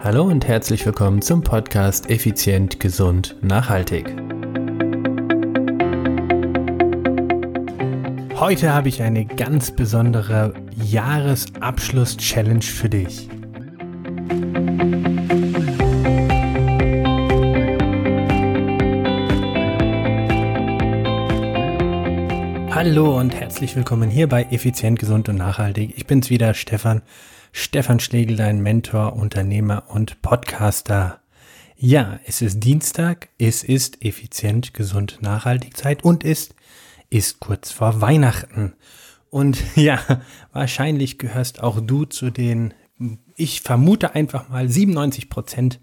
Hallo und herzlich willkommen zum Podcast Effizient, Gesund, Nachhaltig. Heute habe ich eine ganz besondere Jahresabschluss-Challenge für dich. Hallo und herzlich willkommen hier bei Effizient, Gesund und Nachhaltig. Ich bin's wieder, Stefan. Stefan Schlegel, dein Mentor, Unternehmer und Podcaster. Ja, es ist Dienstag, es ist effizient, gesund, nachhaltig Zeit und es ist kurz vor Weihnachten. Und ja, wahrscheinlich gehörst auch du zu den, ich vermute einfach mal 97 Prozent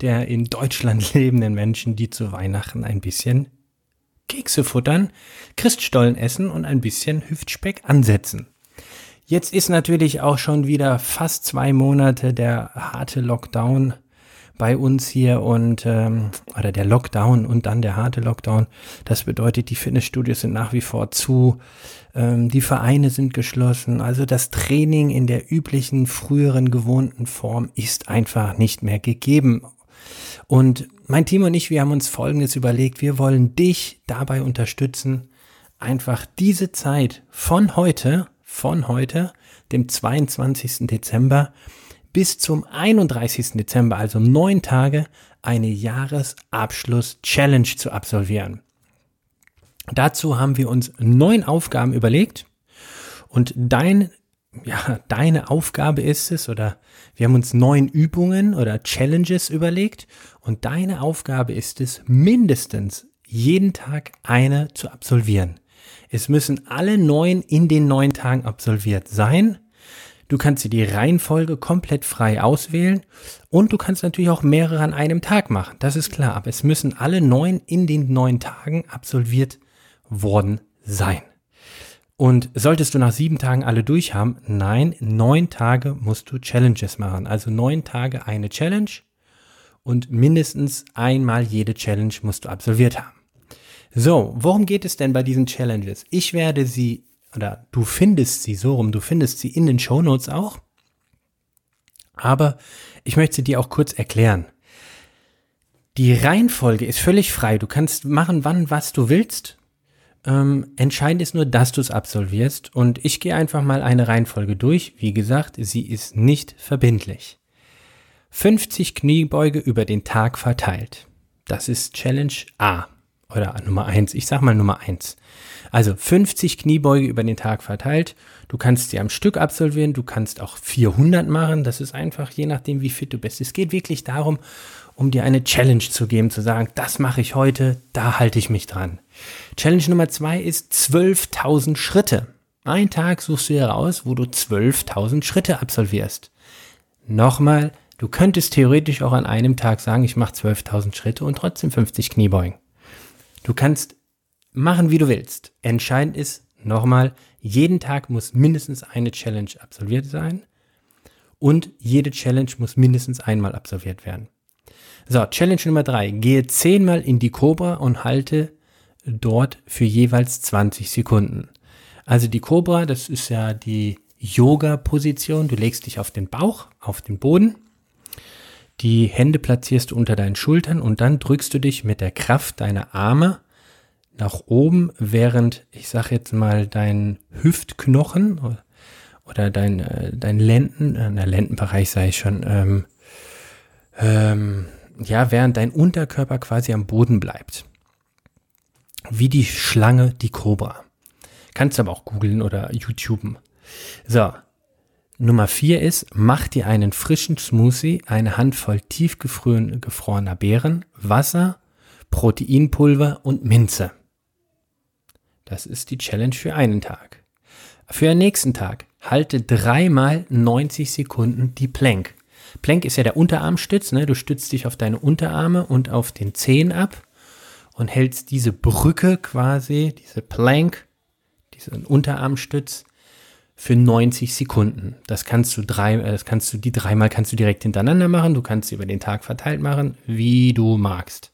der in Deutschland lebenden Menschen, die zu Weihnachten ein bisschen Kekse futtern, Christstollen essen und ein bisschen Hüftspeck ansetzen. Jetzt ist natürlich auch schon wieder fast zwei Monate der harte Lockdown bei uns hier und ähm, oder der Lockdown und dann der harte Lockdown. Das bedeutet, die Fitnessstudios sind nach wie vor zu, ähm, die Vereine sind geschlossen. Also das Training in der üblichen, früheren, gewohnten Form ist einfach nicht mehr gegeben. Und mein Team und ich, wir haben uns Folgendes überlegt. Wir wollen dich dabei unterstützen, einfach diese Zeit von heute von heute, dem 22. Dezember, bis zum 31. Dezember, also neun Tage, eine Jahresabschluss-Challenge zu absolvieren. Dazu haben wir uns neun Aufgaben überlegt und dein, ja, deine Aufgabe ist es, oder wir haben uns neun Übungen oder Challenges überlegt und deine Aufgabe ist es, mindestens jeden Tag eine zu absolvieren. Es müssen alle neun in den neun Tagen absolviert sein. Du kannst dir die Reihenfolge komplett frei auswählen und du kannst natürlich auch mehrere an einem Tag machen. Das ist klar, aber es müssen alle neun in den neun Tagen absolviert worden sein. Und solltest du nach sieben Tagen alle durch haben? Nein, neun Tage musst du Challenges machen. Also neun Tage eine Challenge und mindestens einmal jede Challenge musst du absolviert haben. So, worum geht es denn bei diesen Challenges? Ich werde sie, oder du findest sie so rum, du findest sie in den Show Notes auch. Aber ich möchte sie dir auch kurz erklären. Die Reihenfolge ist völlig frei. Du kannst machen, wann, was du willst. Ähm, entscheidend ist nur, dass du es absolvierst. Und ich gehe einfach mal eine Reihenfolge durch. Wie gesagt, sie ist nicht verbindlich. 50 Kniebeuge über den Tag verteilt. Das ist Challenge A oder Nummer eins. Ich sag mal Nummer eins. Also 50 Kniebeuge über den Tag verteilt. Du kannst sie am Stück absolvieren. Du kannst auch 400 machen. Das ist einfach je nachdem, wie fit du bist. Es geht wirklich darum, um dir eine Challenge zu geben, zu sagen, das mache ich heute, da halte ich mich dran. Challenge Nummer zwei ist 12.000 Schritte. Ein Tag suchst du heraus, wo du 12.000 Schritte absolvierst. Nochmal, du könntest theoretisch auch an einem Tag sagen, ich mache 12.000 Schritte und trotzdem 50 Kniebeugen. Du kannst machen, wie du willst. Entscheidend ist, nochmal, jeden Tag muss mindestens eine Challenge absolviert sein und jede Challenge muss mindestens einmal absolviert werden. So, Challenge Nummer drei. Gehe zehnmal in die Cobra und halte dort für jeweils 20 Sekunden. Also die Cobra, das ist ja die Yoga-Position. Du legst dich auf den Bauch, auf den Boden die Hände platzierst du unter deinen Schultern und dann drückst du dich mit der Kraft deiner Arme nach oben, während ich sag jetzt mal dein Hüftknochen oder dein, äh, dein Lenden, äh, Lendenbereich sei ich schon, ähm, ähm, ja, während dein Unterkörper quasi am Boden bleibt. Wie die Schlange, die Kobra. Kannst aber auch googeln oder YouTuben. So, Nummer vier ist, mach dir einen frischen Smoothie, eine Handvoll tiefgefrorener Beeren, Wasser, Proteinpulver und Minze. Das ist die Challenge für einen Tag. Für den nächsten Tag halte dreimal 90 Sekunden die Plank. Plank ist ja der Unterarmstütz, ne? Du stützt dich auf deine Unterarme und auf den Zehen ab und hältst diese Brücke quasi, diese Plank, diesen Unterarmstütz für 90 Sekunden. Das kannst du drei, äh, das kannst du, die dreimal kannst du direkt hintereinander machen. Du kannst sie über den Tag verteilt machen, wie du magst.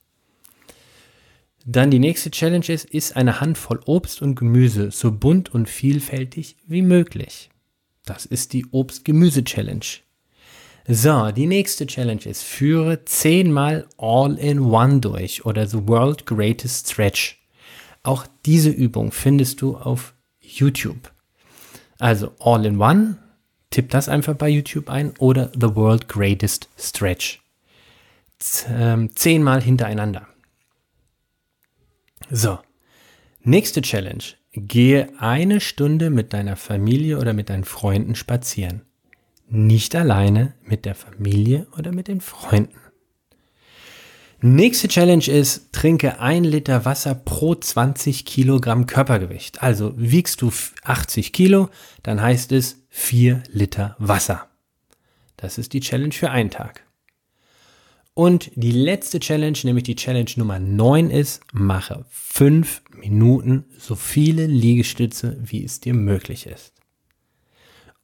Dann die nächste Challenge ist, ist eine Handvoll Obst und Gemüse so bunt und vielfältig wie möglich. Das ist die Obst-Gemüse-Challenge. So, die nächste Challenge ist, führe zehnmal All-in-One durch oder The World Greatest Stretch. Auch diese Übung findest du auf YouTube. Also All-in-One, tipp das einfach bei YouTube ein oder The World Greatest Stretch. Ähm, zehnmal hintereinander. So, nächste Challenge. Gehe eine Stunde mit deiner Familie oder mit deinen Freunden spazieren. Nicht alleine, mit der Familie oder mit den Freunden. Nächste Challenge ist, trinke ein Liter Wasser pro 20 Kilogramm Körpergewicht. Also wiegst du 80 Kilo, dann heißt es 4 Liter Wasser. Das ist die Challenge für einen Tag. Und die letzte Challenge, nämlich die Challenge Nummer 9 ist, mache 5 Minuten so viele Liegestütze, wie es dir möglich ist.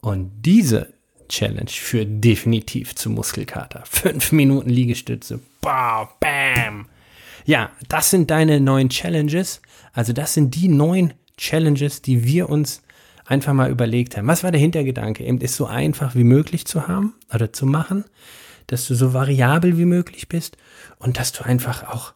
Und diese Challenge führt definitiv zu Muskelkater. 5 Minuten Liegestütze. Bow, bam. Ja, das sind deine neuen Challenges. Also das sind die neuen Challenges, die wir uns einfach mal überlegt haben. Was war der Hintergedanke? Eben ist so einfach wie möglich zu haben oder zu machen dass du so variabel wie möglich bist und dass du einfach auch,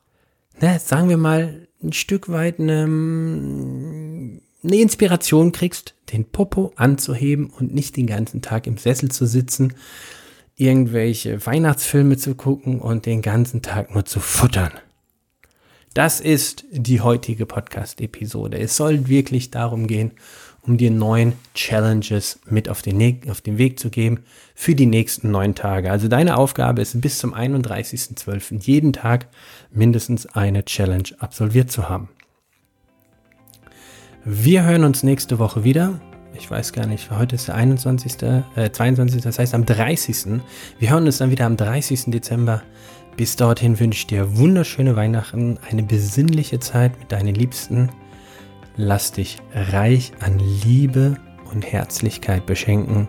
ne, sagen wir mal, ein Stück weit eine, eine Inspiration kriegst, den Popo anzuheben und nicht den ganzen Tag im Sessel zu sitzen, irgendwelche Weihnachtsfilme zu gucken und den ganzen Tag nur zu futtern. Das ist die heutige Podcast-Episode. Es soll wirklich darum gehen, um dir neun Challenges mit auf den, auf den Weg zu geben für die nächsten neun Tage. Also deine Aufgabe ist bis zum 31.12. jeden Tag mindestens eine Challenge absolviert zu haben. Wir hören uns nächste Woche wieder. Ich weiß gar nicht, heute ist der 21., äh, 22., das heißt am 30. Wir hören uns dann wieder am 30. Dezember. Bis dorthin wünsche ich dir wunderschöne Weihnachten, eine besinnliche Zeit mit deinen Liebsten lass dich reich an Liebe und Herzlichkeit beschenken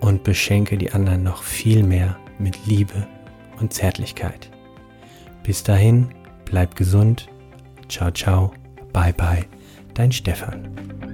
und beschenke die anderen noch viel mehr mit Liebe und Zärtlichkeit. Bis dahin, bleib gesund. Ciao, ciao. Bye, bye. Dein Stefan.